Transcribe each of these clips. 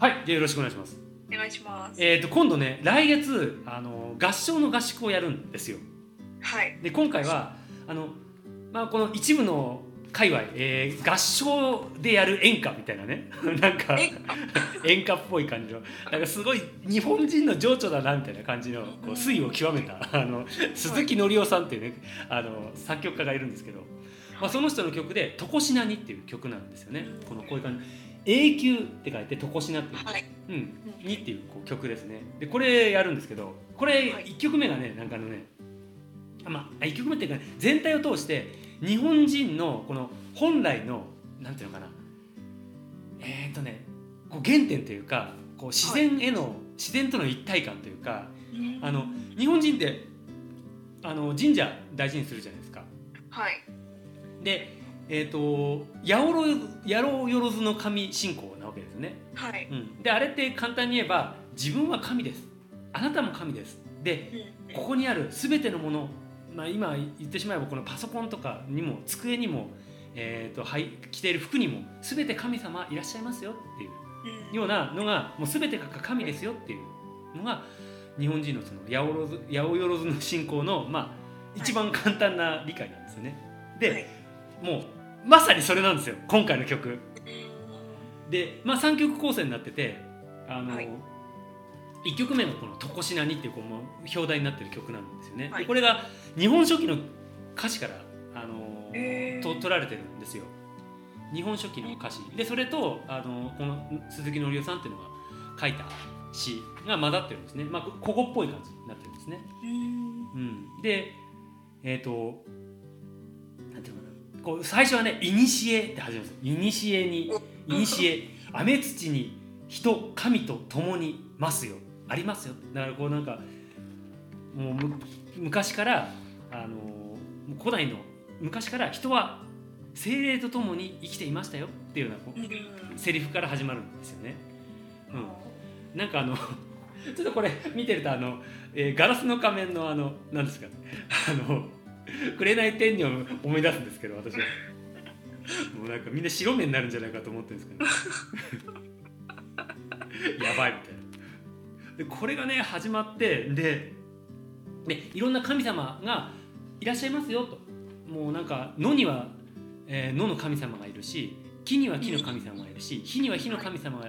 はいじゃあよろしくお願いします。お願いします。えっ、と今度ね来月あの合唱の合宿をやるんですよ。はい。で今回はあのまあこの一部の界隈、えー合唱でやる演歌みたいなね。なんかえ、演歌っぽい感じの。なんかすごい日本人の情緒だなみたいな感じのこう水位を極めたあの鈴木紀夫さんっていうねあの作曲家がいるんですけど、まあ、その人の曲で「とこしなに」っていう曲なんですよね。このこういう感じ永久って書いて「とこしな」っていう、はい。うん、にっていうこう曲ですね。でこれやるんですけどこれはい。1曲目がねなんかあのねあまあ1曲目っていうか、ね、全体を通して日本人のこの本来のなんていうのかな。えっ、ー、とねこう原点というかこう自然への、自然との一体感というかあの日本人ってあの神社大事にするじゃないですか。はい。でえっ、と八百万の神信仰なわけですよね。はい。うん、であれって簡単に言えば自分は神です。あなたも神です。でここにある全てのもの、まあ、今言ってしまえばこのパソコンとかにも机にも、えー、とはい着ている服にも全て神様いらっしゃいますよっていうようなのがもう全てが神ですよっていうのが日本人のその八百万の信仰の、まあ、一番簡単な理解なんですよね。で、はい。もうまさにそれなんですよ今回の曲。で、まあ、3曲構成になっててあの、はい1曲目のこの「とこしなに」っていうこう表題になってる曲なんですよね。はいでこれが「日本書紀」の歌詞からあの、へーと取られてるんですよ。日本書紀の歌詞でそれとあのこの鈴木紀夫さんっていうのが書いた詩が混ざってるんですね。まあ古語っぽい感じになってるんですね。うん、でえっ、とこう最初はね「いにしえ」って始まるんです。いにしえにいにしえ雨土に人神と共にますよありますよだからこうなんかもうむ昔からあの古代の昔から人は精霊と共に生きていましたよっていうようなこうセリフから始まるんですよね。うん、なんかあの ちょっとこれ見てるとあの、えーガラスの仮面のあのなんですかあの紅天女を思い出すんですけど私は。もうなんかみんな白目になるんじゃないかと思ってるんですけど。やばいみたいな。でこれがね始まってででいろんな神様がいらっしゃいますよと。もうなんか野には、えー野の神様がいるし木には木の神様がいるし火には火の神様が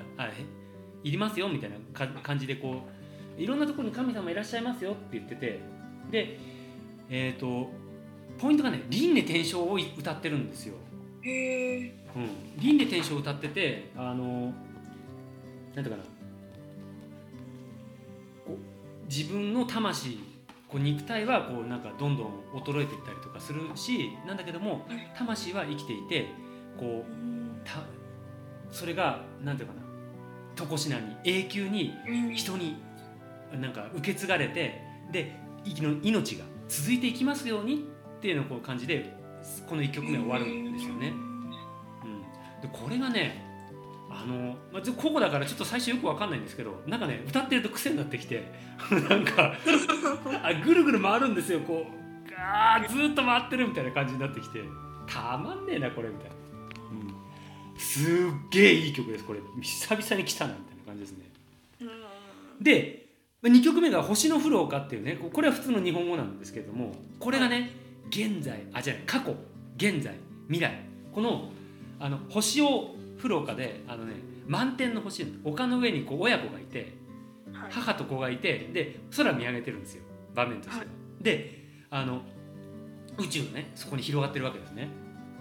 いりますよみたいなか感じでこういろんなところに神様いらっしゃいますよって言ってて。でえっ、とポイントがね輪廻転生を歌ってるんですよ。へえ。うん、輪廻転生を歌っててあのなんていうかな。自分の魂こう肉体はこうなんかどんどん衰えていったりとかするしなんだけども魂は生きていてこうたそれがなんていうかな。とこしなに永久に人になんか受け継がれてで生きの命が続いていきますようにっていうのをこう感じでこの1曲目は終わるんですよね。うん、でこれがねあの、まあ、個々だからちょっと最初よくわかんないんですけどなんかね歌ってると癖になってきて なんかあぐるぐる回るんですよこう。ガーずーっと回ってるみたいな感じになってきてたまんねえなこれみたいな、うん、すっげえいい曲ですこれ。久々に来たなみたいな感じですね。で2曲目が「星の降る丘」っていうねこれは普通の日本語なんですけれどもこれがね現在あじゃ過去現在未来。このあの星を降る丘であのね満天の星丘の上にこう親子がいて母と子がいてで空見上げてるんですよ。場面としては。はい。であの宇宙がねそこに広がってるわけですね。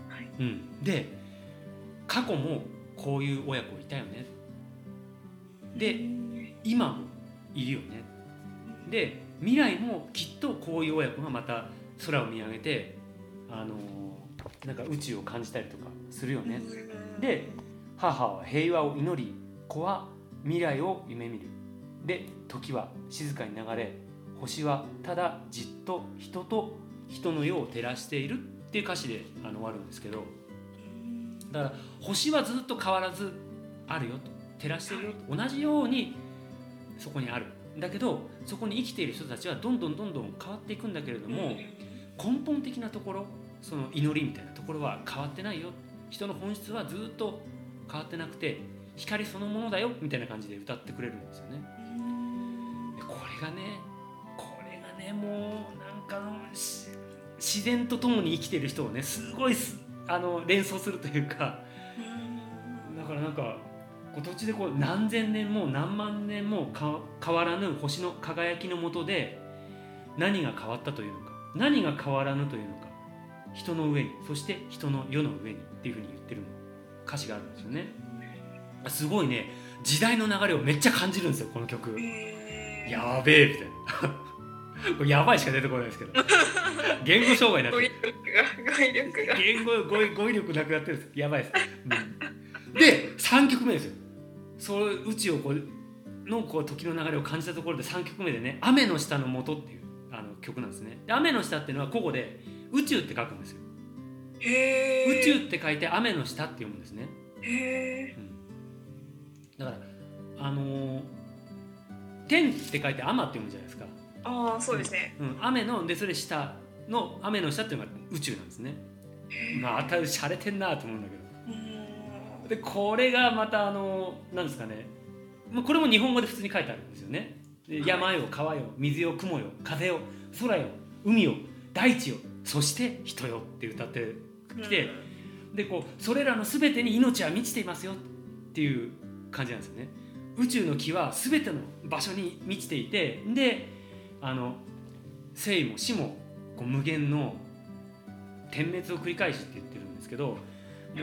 はい。うん、で過去もこういう親子いたよね。で今もいるよね。で未来もきっとこういう親子がまた空を見上げてあのなんか宇宙を感じたりとかするよね。で母は平和を祈り子は未来を夢見る。で時は静かに流れ星はただじっと人と人の世を照らしているっていう歌詞であの終わるんですけど。だから星はずっと変わらずあるよと。照らしているよと。同じようにそこにある。だけどそこに生きている人たちはどんどんどんどん変わっていくんだけれども根本的なところその祈りみたいなところは変わってないよ。人の本質はずっと変わってなくて光そのものだよみたいな感じで歌ってくれるんですよね。でこれがねこれがねもうなんか自然と共に生きてる人をねすごいあの連想するというか。だからなんか土地でこう何千年も何万年も変わらぬ星の輝きのもとで何が変わったというのか何が変わらぬというのか。人の上にそして人の世の上にっていうふうに言ってる歌詞があるんですよね。すごいね。時代の流れをめっちゃ感じるんですよこの曲。やべえみたいな。こ れやばいしか出てこないですけど。言語障害になってる。語彙力が言語語彙語彙力なくなってるんです。やばいです、うん、で3曲目ですよ。そう宇宙をこうのこう時の流れを感じたところで3曲目でね「雨の下の元」っていう曲なんですね。で雨の下っていうのは古語で宇宙って書くんですよ。宇宙って書いて雨の下って読むんですね。うん、だからあのー、天って書いて雨って読むじゃないですか。ああそうですね、うん、雨のでそれ下の雨の下っていうのが宇宙なんですね。まあたしゃれてんなと思うんだけど。でこれがまたあのなんですかね。これも日本語で普通に書いてあるんですよね。山よ川よ水よ雲よ風よ空よ海よ大地よそして人よって歌ってきて、でこうそれらの全てに命は満ちていますよっていう感じなんですよね。宇宙の木は全ての場所に満ちていてであの生も死もこう無限の点滅を繰り返しって言ってるんですけども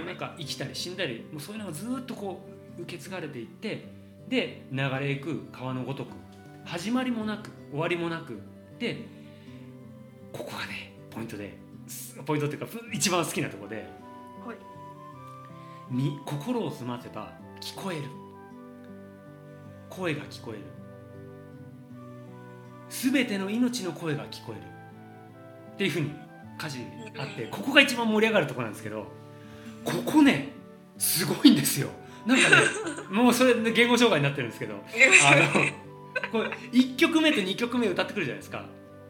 うなんか生きたり死んだりもうそういうのがずっとこう受け継がれていってで流れいく川のごとく始まりもなく終わりもなくでここがねポイントでポイントっていうか一番好きなところで、はい、心を澄ませば聞こえる。声が聞こえる。全ての命の声が聞こえる。っていうふうに歌詞あってここが一番盛り上がるところなんですけどここねすごいんですよ。なんかね もうそれで言語障害になってるんですけど あのこれ1曲目と2曲目歌ってくるじゃないですか。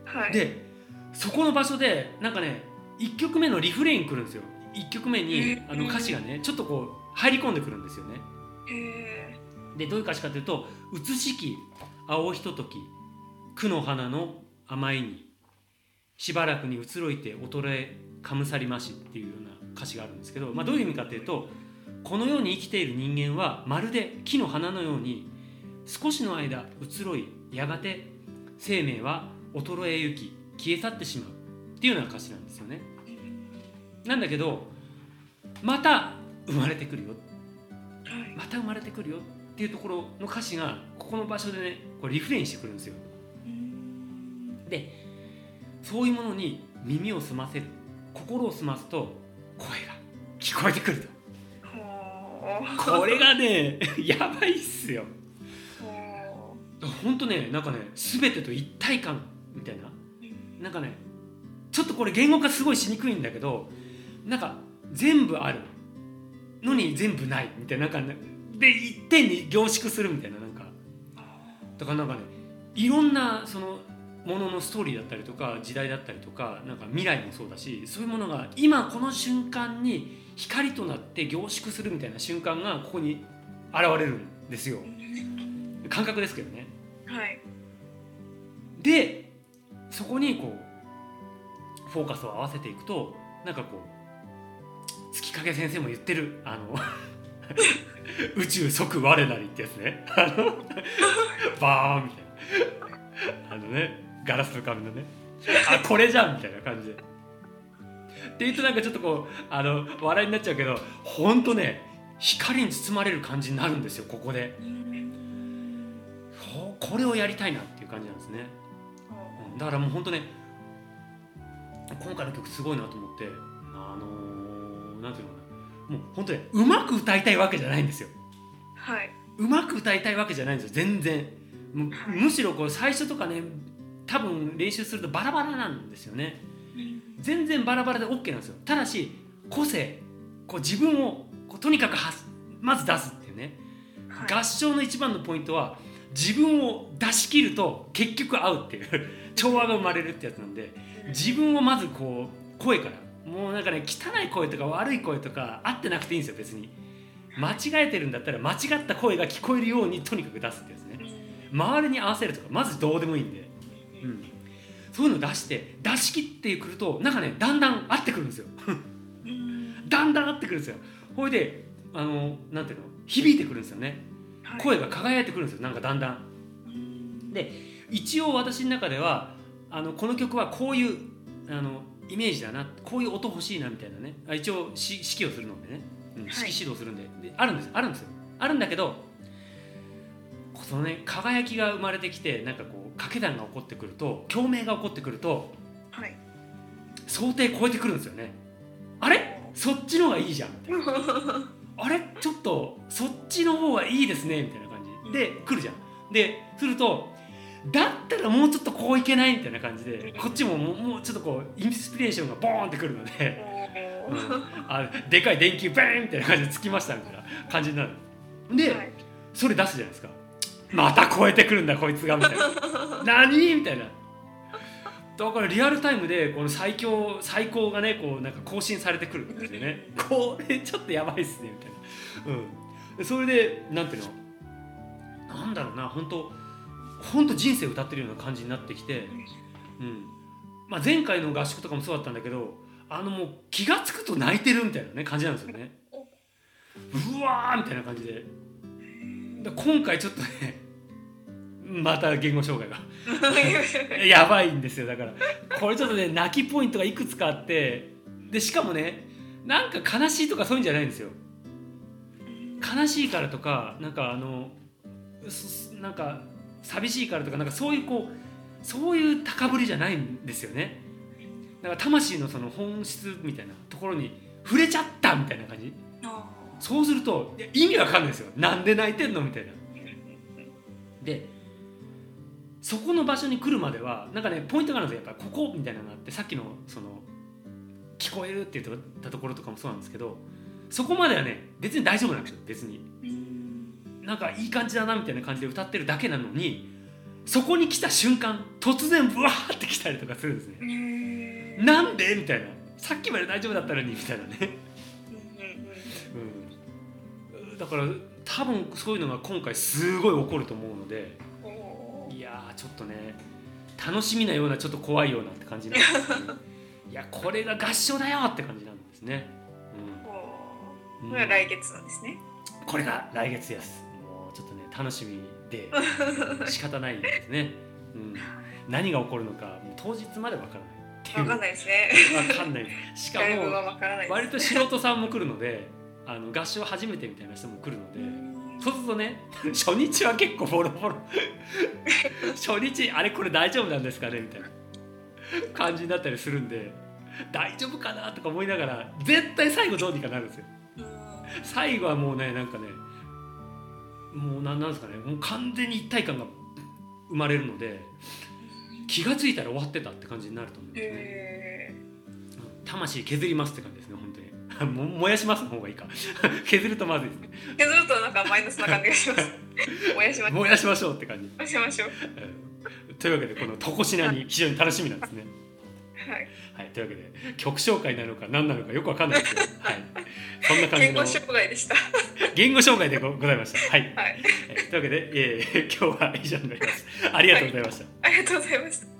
はい、でそこの場所でなんかね1曲目のリフレインくるんですよ。1曲目にあの歌詞がねちょっとこう入り込んでくるんですよね。でどういう歌詞かというと「美しき青ひととき苦の花の甘いにしばらくに移ろいて衰えかむさりまし」っていうような歌詞があるんですけど、まあ、どういう意味かというとこの世に生きている人間はまるで木の花のように少しの間移ろいやがて生命は衰えゆき消え去ってしまうっていうような歌詞なんですよね。なんだけどまた生まれてくるよまた生まれてくるよっていうところの歌詞がここの場所でねこれリフレインしてくるんですよ。でそういうものに耳を澄ませる心を澄ますと声が聞こえてくると。これがね やばいっすよ。本当ねなんかね全てと一体感みたいななんかねちょっとこれ言語化すごいしにくいんだけどなんか全部ある。のに全部ない。みたいななんか、ね、で一点に凝縮するみたいななんか。だからなんかねいろんなそのもののストーリーだったりとか時代だったりとかなんか未来もそうだしそういうものが今この瞬間に光となって凝縮するみたいな瞬間がここに現れるんですよ。感覚ですけどね。はい、でそこにこうフォーカスを合わせていくとなんかこう月影先生も言ってるあの 宇宙即我なりってやつねあのバーンみたいなあのねガラスの紙のねあこれじゃんみたいな感じで。って言うとなんかちょっとこうあの笑いになっちゃうけど本当ね光に包まれる感じになるんですよここで。これをやりたいなっていう感じなんですね。だからもう本当ね今回の曲すごいなと思ってあのー、なんていうのかなもう本当にうまく歌いたいわけじゃないんですよ。はい。うまく歌いたいわけじゃないんですよ全然。むむしろこう最初とかね多分練習するとバラバラなんですよね。全然バラバラで OK なんですよ。ただし個性こう自分をこうとにかくはまず出すっていうね、はい、合唱の一番のポイントは自分を出し切ると結局合うっていう 調和が生まれるってやつなんで自分をまずこう声から。もうなんかね汚い声とか悪い声とか合ってなくていいんですよ別に。間違えてるんだったら間違った声が聞こえるようにとにかく出すってやつね。周りに合わせるとかまずどうでもいいんで、うん、そういうの出して出し切ってくるとなんかねだんだん合ってくるんですよ。だんだん合ってくるんですよ。ほいであのなんていうの？響いてくるんですよね声が輝いてくるんですよなんかだんだん。で一応私の中ではあのこの曲はこういうあのイメージだなこういう音欲しいなみたいなね。あ一応し指揮をするのでね、うん、指揮指導するんで,、であるんですあるんですよ。あるんだけどそのね輝きが生まれてきてなんかこう掛け算が起こってくると共鳴が起こってくると、はい、想定超えてくるんですよね。あれ？そっちの方がいいじゃんみたいな あれ？ちょっとそっちの方がいいですねみたいな感じ。で来るじゃん。でするとだったらもうちょっとこういけないみたいな感じでこっちももうちょっとこうインスピレーションがボーンってくるので、うん、あでかい電球バーンみたいな感じでつきましたみたいな感じになる。で、はい、それ出すじゃないですか。また超えてくるんだこいつがみたいな。何？みたいなだからリアルタイムでこの最強最高がねこうなんか更新されてくるんですよね。これちょっとやばいっすねみたいな。うん。それでなんていうの？なんだろうな本当本当人生を歌ってるような感じになってきて、うん。まあ、前回の合宿とかもそうだったんだけどあのもう気が付くと泣いてるみたいなね感じなんですよね。うわーみたいな感じで今回ちょっとねまた言語障害が。やばいんですよだから。これちょっとね泣きポイントがいくつかあってでしかもねなんか悲しいとかそういうんじゃないんですよ。悲しいからとかなんかあのなんか寂しいからとかなんかそういうこうそういう高ぶりじゃないんですよね。だから魂のその本質みたいなところに触れちゃったみたいな感じ。そうすると意味わかんないですよ。なんで泣いてんのみたいな。でそこの場所に来るまではなんかねポイントがあるんですよ。やっぱここみたいなのがあってさっきのその聞こえるって言ったところとかもそうなんですけどそこまではね別に大丈夫なんですよ。別に。なんかいい感じだなみたいな感じで歌ってるだけなのにそこに来た瞬間突然ブワーって来たりとかするんですね。なんでみたいな。さっきまで大丈夫だったのにみたいなね、うん、だから多分そういうのが今回すごい起こると思うのでいやちょっとね楽しみなようなちょっと怖いようなって感じなんですね。いやこれが合唱だよって感じなんですね、うん、これは来月なんですね、これが来月です。もうちょっとね楽しみで 仕方ないですね、うん、何が起こるのかもう当日までわからない。わかんないですね。わかんない。しかも割と素人さんも来るので、あの合唱初めてみたいな人も来るので、そうするとね、初日は結構ボロボロ。初日あれこれ大丈夫なんですかねみたいな感じになったりするんで、大丈夫かなとか思いながら、絶対最後どうにかなるんですよ。最後はもうねなんかね、もうなんなんですかね、もう完全に一体感が生まれるので。気が付いたら終わってたって感じになると思うんですね、えー、魂削りますって感じですね本当に も燃やしますの方がいいか。削るとまずいですね。削るとなんかマイナスな感じがします。燃やしま燃やしましょうって感じ。燃やしましょう、というわけでこの「とこしな」に非常に楽しみなんですね。はい。はい、というわけで曲紹介なのか何なのかよくわかんないですけど、はい、そんな感じの。言語障害でした。言語障害でごございました。はい、はい、というわけで、えー、今日は以上になります。ありがとうございました、はい、ありがとうございました